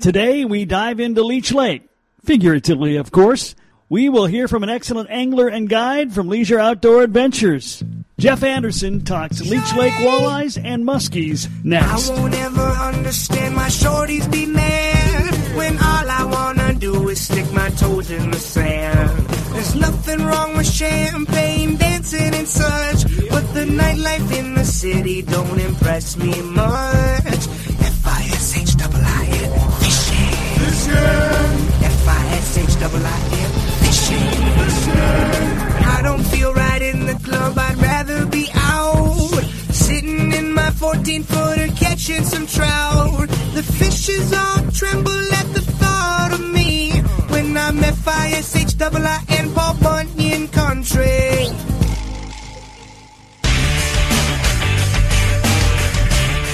Today we dive into Leech Lake, figuratively, of course. We will hear from an excellent angler and guide from Leisure Outdoor Adventures. Jeff Anderson talks Leech Lake walleyes and muskies next. I won't ever understand my shorties be mad when all I wanna do is stick my toes in the sand. There's nothing wrong with champagne, dancing and such, but the nightlife in the city don't impress me much. Fishing. Fishing. F-I-S-H double I-N, fishing. I don't feel right in the club, I'd rather be out. Sitting in my 14 footer catching some trout. The fishes all tremble at the thought of me when I'm F-I-S-H double I-N Paul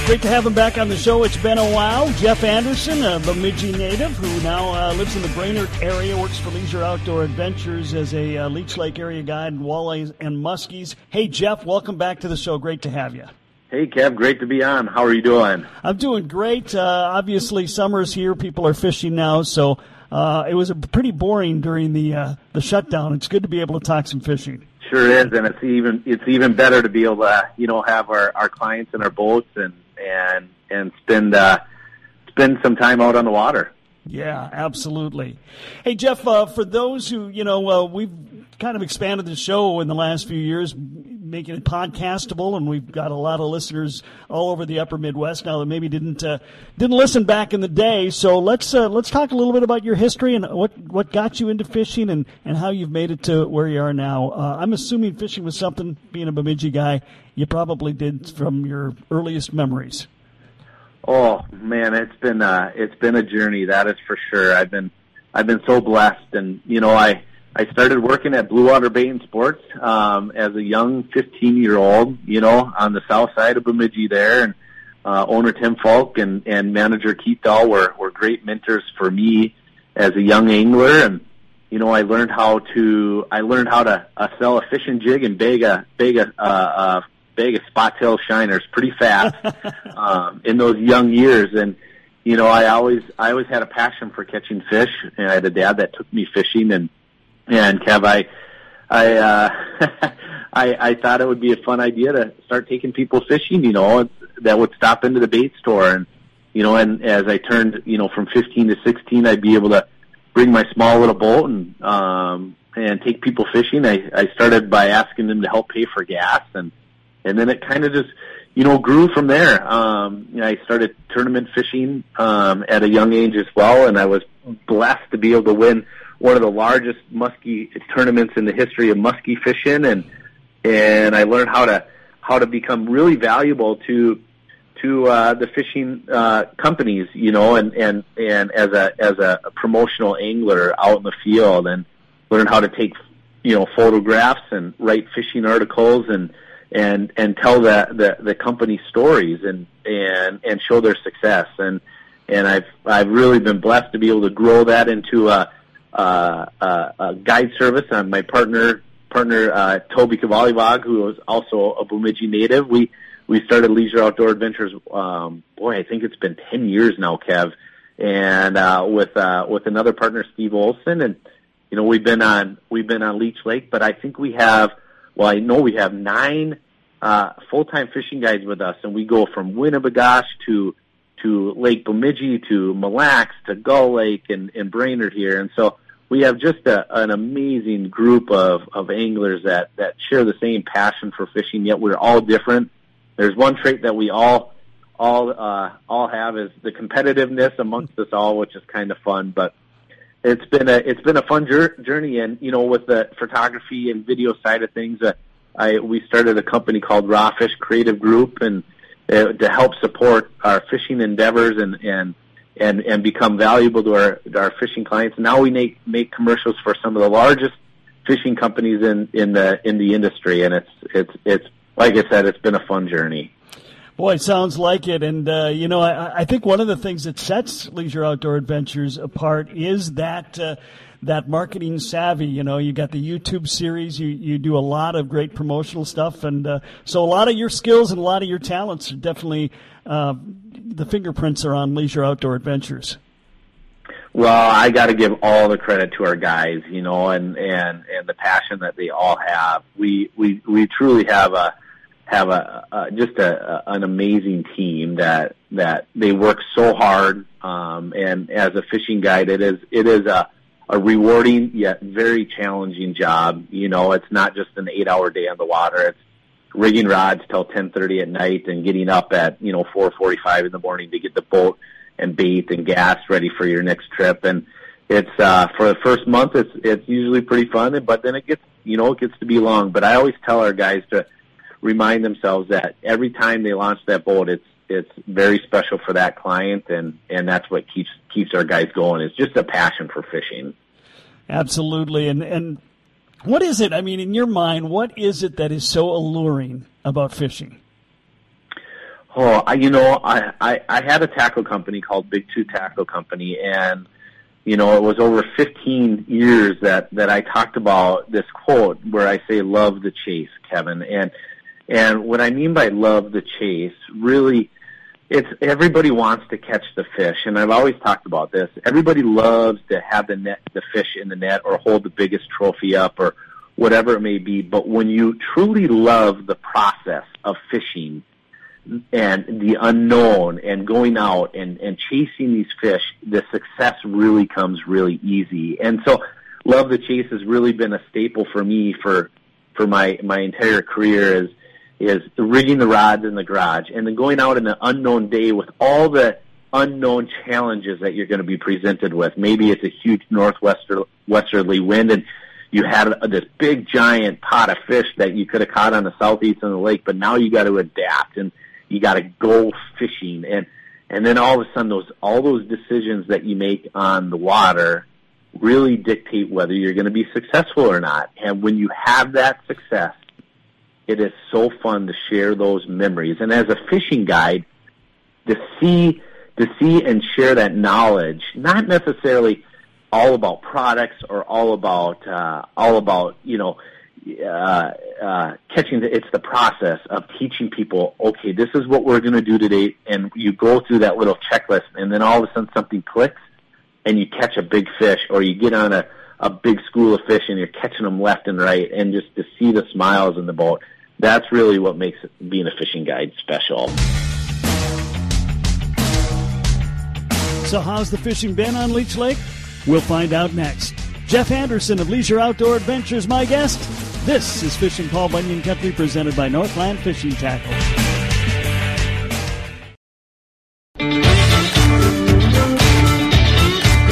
Great to have him back on the show. It's been a while. Jeff Anderson, a Bemidji native who now uh, lives in the Brainerd area, works for Leisure Outdoor Adventures as a uh, Leech Lake area guide, in walleyes and muskies. Hey, Jeff, welcome back to the show. Great to have you. Hey, Kev, great to be on. How are you doing? I'm doing great. Uh, obviously, summer's here. People are fishing now, so uh, it was a pretty boring during the uh, the shutdown. It's good to be able to talk some fishing. Sure is, and it's even it's even better to be able to you know have our our clients in our boats and and and spend uh, spend some time out on the water. Yeah, absolutely. Hey, Jeff, uh, for those who, you know, uh, we've kind of expanded the show in the last few years, making it podcastable, and we've got a lot of listeners all over the upper Midwest now that maybe didn't uh, didn't listen back in the day. So let's uh, let's talk a little bit about your history and what what got you into fishing and, and how you've made it to where you are now. Uh, I'm assuming fishing was something, being a Bemidji guy, you probably did from your earliest memories. Oh man, it's been uh it's been a journey, that is for sure. I've been I've been so blessed and you know, I I started working at Blue Water Bait and Sports um as a young 15-year-old, you know, on the south side of Bemidji there and uh owner Tim Falk and and manager Keith Dahl were were great mentors for me as a young angler and you know, I learned how to I learned how to uh, sell a fishing jig and bag a bag a uh, uh bag of spot tail shiners pretty fast um, in those young years. And you know, I always I always had a passion for catching fish, and I had a dad that took me fishing. And and Kev, I I uh, I, I thought it would be a fun idea to start taking people fishing. You know, that would stop into the bait store and. You know, and as I turned, you know, from 15 to 16, I'd be able to bring my small little boat and um, and take people fishing. I, I started by asking them to help pay for gas, and and then it kind of just you know grew from there. Um, I started tournament fishing um, at a young age as well, and I was blessed to be able to win one of the largest muskie tournaments in the history of muskie fishing, and and I learned how to how to become really valuable to to uh, the fishing uh, companies, you know, and and and as a as a, a promotional angler out in the field, and learn how to take you know photographs and write fishing articles and and and tell the the, the company stories and and and show their success. And and I've I've really been blessed to be able to grow that into a a, a, a guide service. And my partner partner uh, Toby Kvalevog, who is also a Bemidji native, we we started Leisure Outdoor Adventures. Um, boy, I think it's been ten years now, Kev, and uh, with uh, with another partner, Steve Olson, and you know we've been on we've been on Leech Lake, but I think we have. Well, I know we have nine uh, full-time fishing guides with us, and we go from Winnipegosh to to Lake Bemidji to Mille Lacs to Gull Lake and, and Brainerd here, and so we have just a, an amazing group of, of anglers that, that share the same passion for fishing, yet we're all different there's one trait that we all all uh, all have is the competitiveness amongst us all, which is kind of fun. But it's been a it's been a fun journey, and you know, with the photography and video side of things, uh, I we started a company called Rawfish Creative Group, and uh, to help support our fishing endeavors and and and and become valuable to our to our fishing clients. Now we make make commercials for some of the largest fishing companies in in the in the industry, and it's it's it's like I said, it's been a fun journey. Boy, it sounds like it. And, uh, you know, I, I, think one of the things that sets Leisure Outdoor Adventures apart is that. Uh, that marketing savvy, you know, you got the YouTube series, you, you do a lot of great promotional stuff. And, uh, so a lot of your skills and a lot of your talents are definitely, uh, the fingerprints are on Leisure Outdoor Adventures. Well, I got to give all the credit to our guys, you know, and and and the passion that they all have. We we we truly have a have a, a just a, a an amazing team that that they work so hard. Um, and as a fishing guide, it is it is a a rewarding yet very challenging job. You know, it's not just an eight hour day on the water. It's rigging rods till ten thirty at night and getting up at you know four forty five in the morning to get the boat and bait and gas ready for your next trip. And it's uh, for the first month, it's it's usually pretty fun, but then it gets you know it gets to be long. But I always tell our guys to remind themselves that every time they launch that boat, it's it's very special for that client, and and that's what keeps keeps our guys going. It's just a passion for fishing. Absolutely, and and what is it? I mean, in your mind, what is it that is so alluring about fishing? Oh, I, you know, I, I, I had a tackle company called Big Tooth Tackle Company, and you know, it was over 15 years that that I talked about this quote where I say, "Love the chase, Kevin." And and what I mean by love the chase, really, it's everybody wants to catch the fish, and I've always talked about this. Everybody loves to have the net, the fish in the net, or hold the biggest trophy up, or whatever it may be. But when you truly love the process of fishing and the unknown and going out and, and chasing these fish, the success really comes really easy. And so love the chase has really been a staple for me for, for my, my entire career is, is rigging the rods in the garage and then going out in an unknown day with all the unknown challenges that you're going to be presented with. Maybe it's a huge northwesterly wind and you had this big giant pot of fish that you could have caught on the southeast of the lake, but now you got to adapt and you got to go fishing and and then all of a sudden those all those decisions that you make on the water really dictate whether you're going to be successful or not and when you have that success it is so fun to share those memories and as a fishing guide to see to see and share that knowledge not necessarily all about products or all about uh, all about you know uh, uh, catching the, it's the process of teaching people, okay, this is what we're going to do today. And you go through that little checklist and then all of a sudden something clicks and you catch a big fish or you get on a, a big school of fish and you're catching them left and right and just to see the smiles in the boat. That's really what makes being a fishing guide special. So how's the fishing been on Leech Lake? We'll find out next. Jeff Anderson of Leisure Outdoor Adventures, my guest. This is Fishing Paul Bunyan Country presented by Northland Fishing Tackle.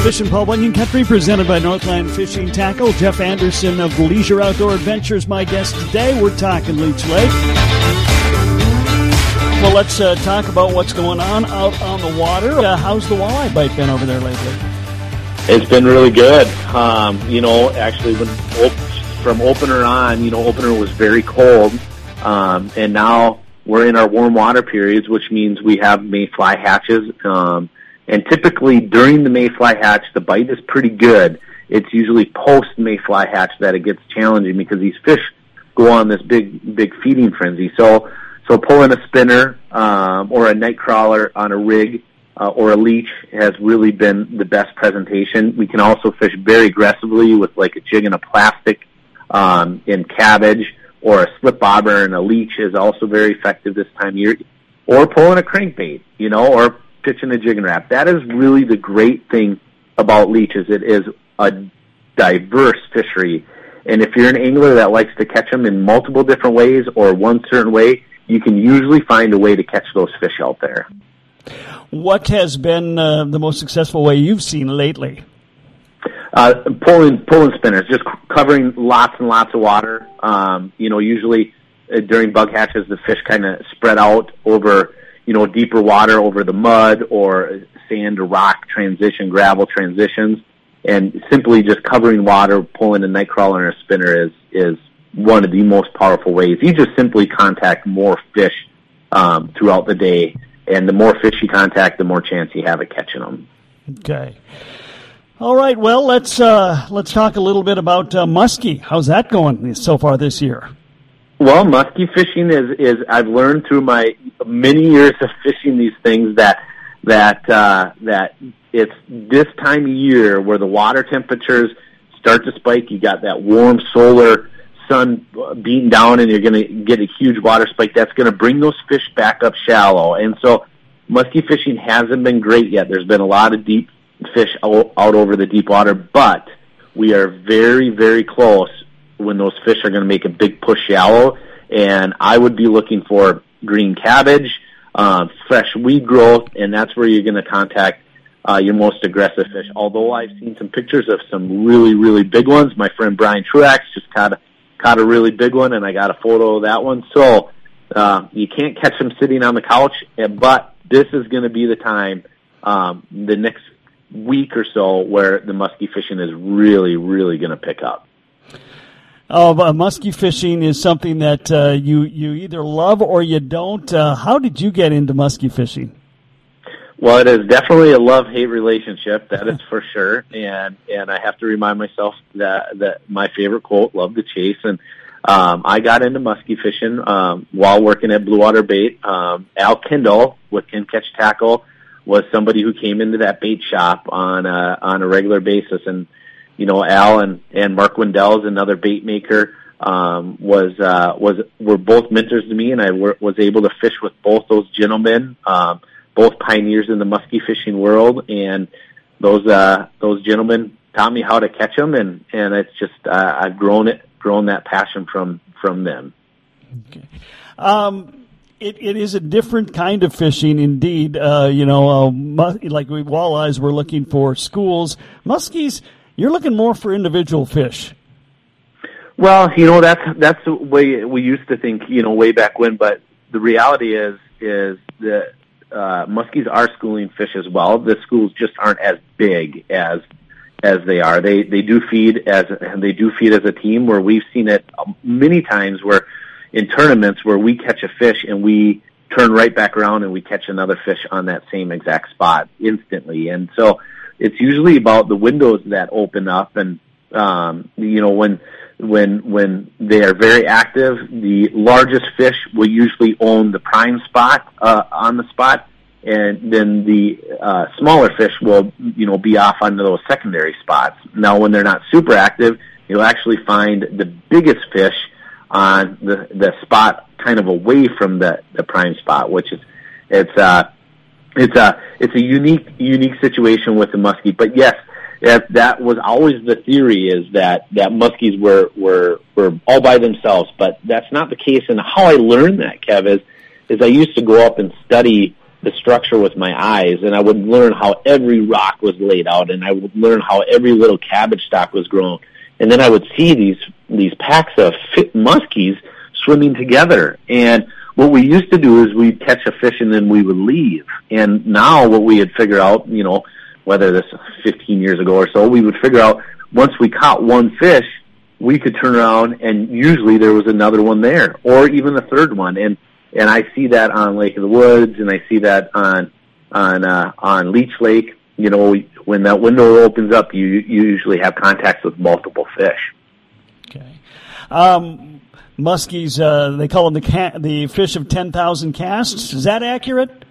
Fishing Paul Bunyan Country presented by Northland Fishing Tackle. Jeff Anderson of Leisure Outdoor Adventures, my guest today. We're talking Leech Lake. Well, let's uh, talk about what's going on out on the water. Uh, how's the walleye bite been over there lately? It's been really good. Um, you know, actually, when from opener on, you know, opener was very cold, um, and now we're in our warm water periods, which means we have mayfly hatches. Um, and typically during the mayfly hatch, the bite is pretty good. It's usually post mayfly hatch that it gets challenging because these fish go on this big, big feeding frenzy. So, so pulling a spinner um, or a night crawler on a rig uh, or a leech has really been the best presentation. We can also fish very aggressively with like a jig and a plastic um, in cabbage or a slip bobber and a leech is also very effective this time of year. Or pulling a crankbait, you know, or pitching a Jigging Rap. That is really the great thing about leeches. It is a diverse fishery. And if you're an angler that likes to catch them in multiple different ways or one certain way, you can usually find a way to catch those fish out there. What has been uh, the most successful way you've seen lately? uh, pulling pulling spinners, just covering lots and lots of water. Um, you know, usually uh, during bug hatches, the fish kind of spread out over you know deeper water, over the mud or sand or rock transition, gravel transitions, and simply just covering water, pulling a night crawler and a spinner is is one of the most powerful ways. You just simply contact more fish um, throughout the day, and the more fish you contact, the more chance you have of catching them. Okay. All right. Well, let's uh, let's talk a little bit about uh, muskie. How's that going so far this year? Well, muskie fishing is is I've learned through my many years of fishing these things that that uh, that it's this time of year where the water temperatures start to spike. You got that warm solar sun beating down, and you're going to get a huge water spike. That's going to bring those fish back up shallow. And so, muskie fishing hasn't been great yet. There's been a lot of deep fish out, out over the deep water, but we are very, very close when those fish are going to make a big push shallow. And I would be looking for green cabbage, uh, fresh weed growth, and that's where you're going to contact uh, your most aggressive fish. Although I've seen some pictures of some really, really big ones. My friend Brian Truax just caught a, caught a really big one, and I got a photo of that one. So uh, you can't catch them sitting on the couch, but this is going to be the time, um, the next week or so, where the muskie fishing is really, really going to pick up. Oh, uh, muskie fishing is something that uh, you you either love or you don't. Uh, how did you get into muskie fishing? Well, it is definitely a love hate relationship. That is for sure. And and I have to remind myself that that my favorite quote, "Love the chase." And um, I got into muskie fishing um, while working at Blue Water Bait. Um, Al Kindle with Ken Catch Tackle was somebody who came into that bait shop on a, on a regular basis. And you know, Al and and Mark Windels is another bait maker. Um, was uh, was were both mentors to me, and I were, was able to fish with both those gentlemen. Um, both pioneers in the muskie fishing world, and those uh, those gentlemen taught me how to catch them, and and it's just uh, I've grown it grown that passion from from them. Okay. Um, it, it is a different kind of fishing, indeed. Uh, you know, uh, like we walleyes, we're looking for schools. Muskies, you're looking more for individual fish. Well, you know that's that's the way we used to think. You know, way back when, but the reality is is that uh, muskies are schooling fish as well. The schools just aren't as big as as they are. They they do feed as and they do feed as a team. Where we've seen it many times where in tournaments where we catch a fish and we turn right back around and we catch another fish on that same exact spot instantly. And so it's usually about the windows that open up and um, you know when when when they are very active, the largest fish will usually own the prime spot uh, on the spot, and then the uh, smaller fish will you know be off onto those secondary spots. Now, when they're not super active, you'll actually find the biggest fish on the the spot kind of away from the the prime spot, which is it's uh it's a it's a unique unique situation with the muskie. But yes, that that was always the theory is that that muskies were were were all by themselves, but that's not the case. And how I learned that, Kev, is is I used to go up and study the structure with my eyes, and I would learn how every rock was laid out, and I would learn how every little cabbage stalk was grown, and then I would see these these packs of fit muskies swimming together. And what we used to do is we'd catch a fish and then we would leave. And now what we had figured out, you know, whether this 15 years ago or so, we would figure out once we caught one fish, we could turn around and usually there was another one there or even a third one. And, and I see that on Lake of the Woods and I see that on, on, uh, on Leech Lake. You know, when that window opens up, you, you usually have contacts with multiple fish. Okay. Um, muskies, uh, they call them the ca- the fish of 10,000 casts. Is that accurate?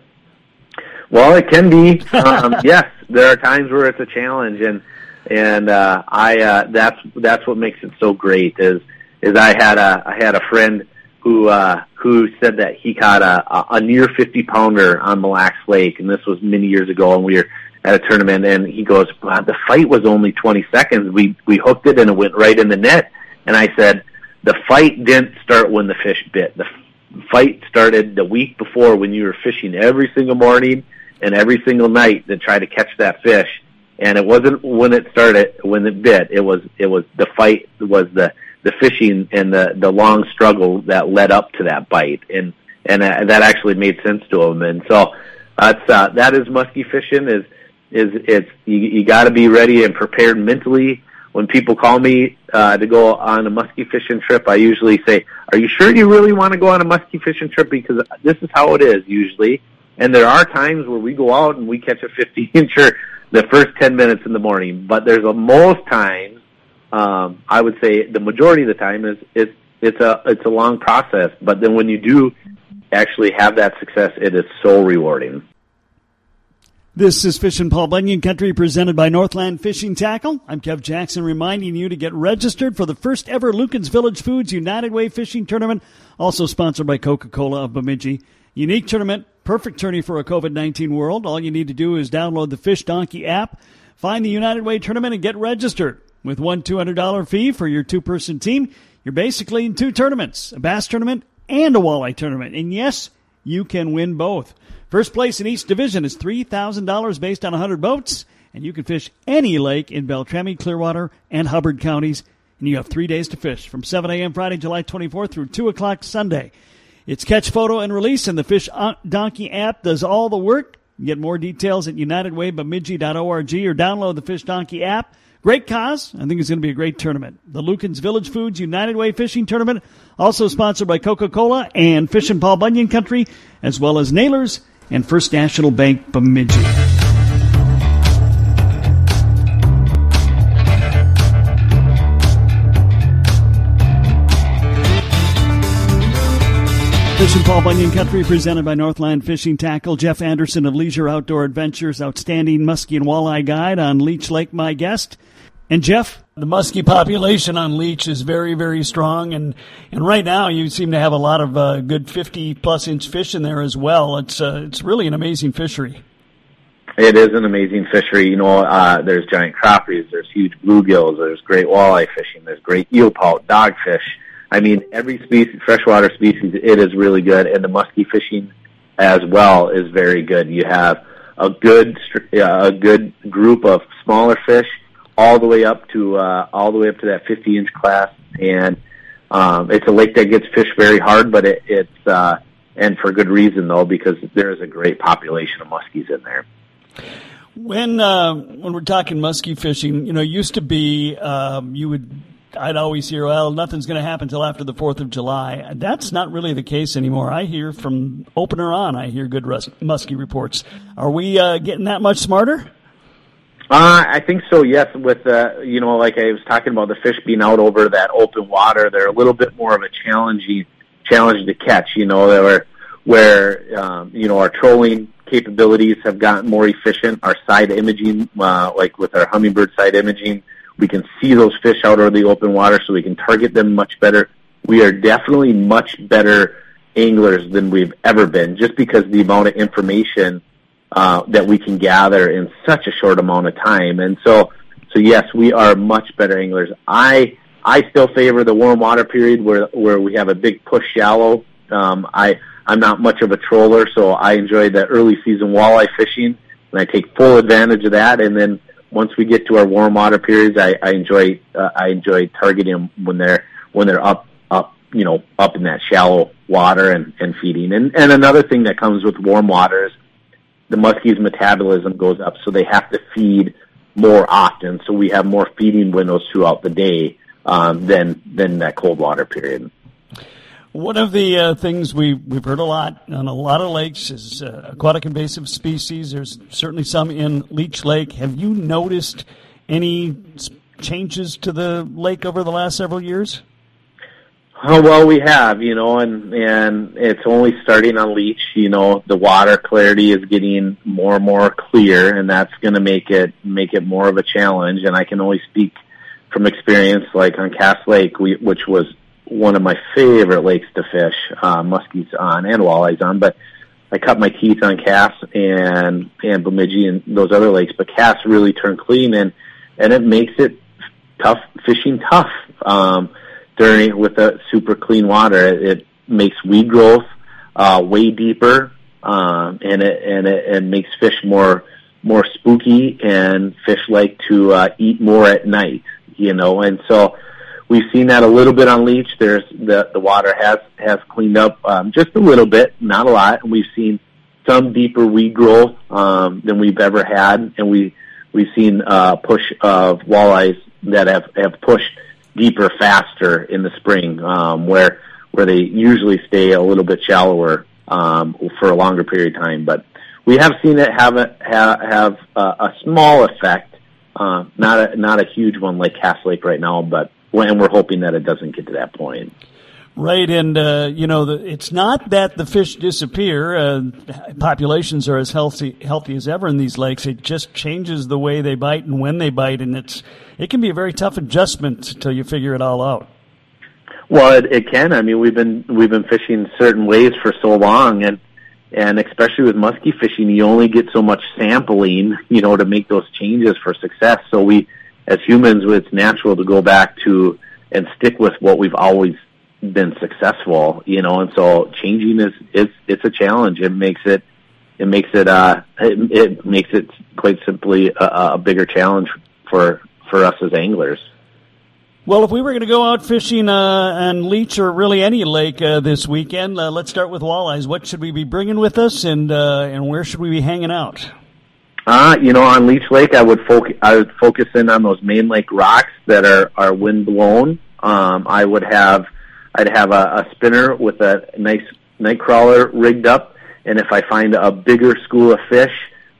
Well, it can be. Um, yes, there are times where it's a challenge, and and uh, I uh, that's that's what makes it so great. Is is I had a I had a friend who uh, who said that he caught a, a near fifty pounder on Mille Lacs Lake, and this was many years ago, and we were at a tournament, and he goes, wow, "The fight was only twenty seconds. We we hooked it, and it went right in the net." And I said, "The fight didn't start when the fish bit. The fight started the week before when you were fishing every single morning." and every single night to try to catch that fish. And it wasn't when it started, when it bit. It was it was the fight was the the fishing and the the long struggle that led up to that bite, and and uh, that actually made sense to him. And so that's uh, that is musky fishing. Is is it's you, you got to be ready and prepared mentally. When people call me uh, to go on a musky fishing trip, I usually say, "Are you sure you really want to go on a musky fishing trip?" Because this is how it is usually and there are times where we go out and we catch a 50 incher the first 10 minutes in the morning, but there's a most times, um, I would say the majority of the time is, it's, it's a, it's a long process, but then when you do actually have that success, it is so rewarding. This is Fishin' Paul Bunyan Country presented by Northland Fishing Tackle. I'm Kev Jackson reminding you to get registered for the first ever Lueken's Village Foods United Way Fishing Tournament, also sponsored by Coca-Cola of Bemidji. Unique tournament, perfect tourney for a COVID-19 world. All you need to do is download the Fish Donkey app, find the United Way tournament and get registered. With one $200 fee for your two-person team, you're basically in two tournaments, a bass tournament and a walleye tournament. And yes, you can win both. First place in each division is $3,000 based on 100 boats, and you can fish any lake in Beltrami, Clearwater, and Hubbard counties. And you have three days to fish from 7 a.m. Friday, July 24th through 2 o'clock Sunday. It's catch, photo, and release, and the Fish Donkey app does all the work. Get more details at unitedwaybemidji.org or download the Fish Donkey app. Great cause. I think it's going to be a great tournament. The Lueken's Village Foods United Way Fishing Tournament, also sponsored by Coca-Cola and Fishin' Paul Bunyan Country, as well as Nailers and First National Bank Bemidji. Fishin' Paul Bunyan Country presented by Northland Fishing Tackle. Jeff Anderson of Leisure Outdoor Adventures, outstanding muskie and walleye guide on Leech Lake, my guest. And Jeff, the muskie population on Leech is very, very strong, and and right now you seem to have a lot of uh, good fifty plus inch fish in there as well. It's uh, it's really an amazing fishery. It is an amazing fishery. You know, uh, there's giant crappies, there's huge bluegills, there's great walleye fishing, there's great eel pout, dogfish. I mean, every species, freshwater species, it is really good, and the muskie fishing as well is very good. You have a good a good group of smaller fish all the way up to uh, all the way up to that 50 inch class, and um, it's a lake that gets fished very hard, but it, it's uh, and for good reason though because there is a great population of muskies in there. When uh, when we're talking muskie fishing, you know, used to be um, you would I'd always hear, well, nothing's going to happen until after the Fourth of July. That's not really the case anymore. I hear from opener on, I hear good rus- muskie reports. Are we uh, getting that much smarter? Uh, I think so. Yes, with uh, you know, like I was talking about the fish being out over that open water, they're a little bit more of a challenging challenge to catch. You know, where where um, you know our trolling capabilities have gotten more efficient. Our side imaging, uh, like with our Humminbird side imaging, we can see those fish out over the open water, so we can target them much better. We are definitely much better anglers than we've ever been, just because the amount of information uh, that we can gather in such a short amount of time. And so, so yes, we are much better anglers. I I still favor the warm water period where where we have a big push shallow. Um, I I'm not much of a troller, so I enjoy the early season walleye fishing, and I take full advantage of that. And then once we get to our warm water periods, I, I enjoy uh, I enjoy targeting them when they're when they're up up you know up in that shallow water and and feeding. And and another thing that comes with warm water is the muskie's metabolism goes up, so they have to feed more often. So we have more feeding windows throughout the day um, than than that cold water period. One of the uh, things we we've heard a lot on a lot of lakes is uh, aquatic invasive species. There's certainly some in Leech Lake. Have you noticed any changes to the lake over the last several years? Oh, well, we have, you know, and and it's only starting on Leech. You know, the water clarity is getting more and more clear, and that's going to make it make it more of a challenge. And I can only speak from experience, like on Cass Lake, we, which was one of my favorite lakes to fish, uh, muskies on and walleyes on. But I cut my teeth on Cass and and Bemidji and those other lakes, but Cass really turned clean, and and it makes it tough fishing tough. Um, during with the super clean water. It, it makes weed growth uh, way deeper, um, and it and it, it makes fish more more spooky, and fish like to uh, eat more at night. You know, and so we've seen that a little bit on Leech. There's the the water has has cleaned up um, just a little bit, not a lot, and we've seen some deeper weed growth um, than we've ever had, and we we've seen a uh, push of walleyes that have have pushed deeper faster in the spring, um, where where they usually stay a little bit shallower um, for a longer period of time. But we have seen it have a, have, have a, a small effect, uh, not a not a huge one like Cass Lake right now, but when we're hoping that it doesn't get to that point. Right, and uh, you know, the, it's not that the fish disappear. Uh, populations are as healthy healthy as ever in these lakes. It just changes the way they bite and when they bite, and it's it can be a very tough adjustment until you figure it all out. Well, it, it can. I mean, we've been we've been fishing certain ways for so long, and and especially with muskie fishing, you only get so much sampling, you know, to make those changes for success. So we, as humans, it's natural to go back to and stick with what we've always been successful, you know, and so changing is it's it's a challenge. It makes it it makes it uh it, it makes it quite simply a, a bigger challenge for for us as anglers. Well, if we were going to go out fishing uh, and Leech or really any lake uh, this weekend, uh, let's start with walleyes. What should we be bringing with us, and uh, and where should we be hanging out? Uh, you know, on Leech Lake, I would focus. I would focus in on those main lake rocks that are are wind blown. Um, I would have I'd have a, a spinner with a nice night crawler rigged up, and if I find a bigger school of fish,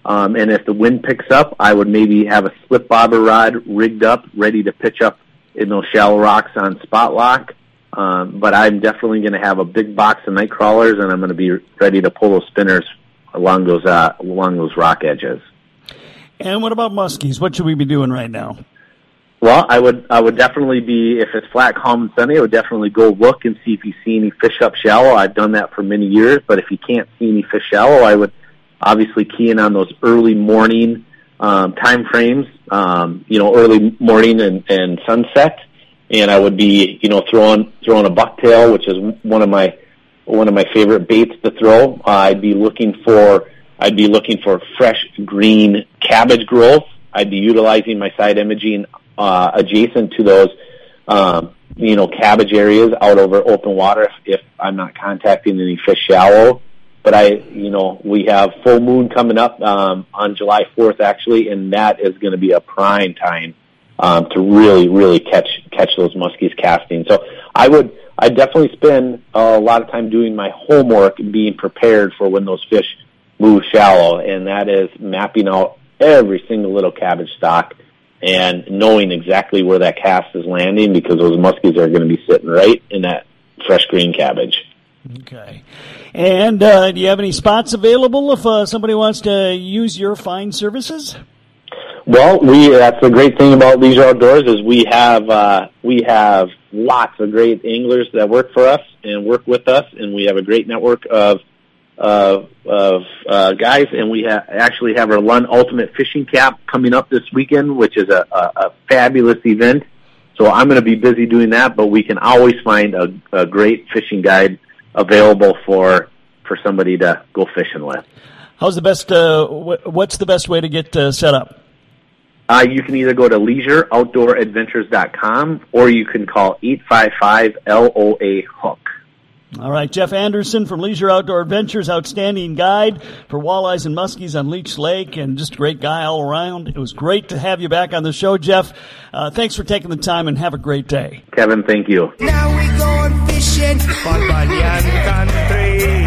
um, and if the wind picks up, I would maybe have a slip bobber rod rigged up, ready to pitch up in those shallow rocks on spot lock. Um, but I'm definitely going to have a big box of night crawlers, and I'm going to be ready to pull those spinners along those uh, along those rock edges. And what about muskies? What should we be doing right now? Well, I would I would definitely be if it's flat, calm, and sunny. I would definitely go look and see if you see any fish up shallow. I've done that for many years, but if you can't see any fish shallow, I would obviously key in on those early morning um, time frames. Um, you know, early morning and, and sunset, and I would be you know throwing throwing a bucktail, which is one of my one of my favorite baits to throw. Uh, I'd be looking for I'd be looking for fresh green cabbage growth. I'd be utilizing my side imaging uh, adjacent to those, um, you know, cabbage areas out over open water if, if I'm not contacting any fish shallow. But I, you know, we have full moon coming up um, on July 4th actually, and that is going to be a prime time um, to really, really catch catch those muskies casting. So I would, I definitely spend a lot of time doing my homework, and being prepared for when those fish move shallow, and that is mapping out every single little cabbage stock and knowing exactly where that cast is landing because those muskies are going to be sitting right in that fresh green cabbage. Okay. And uh, do you have any spots available if uh, somebody wants to use your fine services? Well, we that's the great thing about Leisure Outdoors is we have uh, we have lots of great anglers that work for us and work with us, and we have a great network of of, of uh, guys, and we ha- actually have our Lund Ultimate Fishing Cap coming up this weekend, which is a, a, a fabulous event. So I'm going to be busy doing that, but we can always find a, a great fishing guide available for for somebody to go fishing with. How's the best? Uh, wh- what's the best way to get uh, set up? Uh, you can either go to leisureoutdooradventures.com or you can call 855 LOA Hook. All right, Jeff Anderson from Leisure Outdoor Adventures, outstanding guide for walleyes and muskies on Leech Lake, and just a great guy all around. It was great to have you back on the show, Jeff. Uh, thanks for taking the time, and have a great day. Kevin, thank you. Now we going fishing, Country.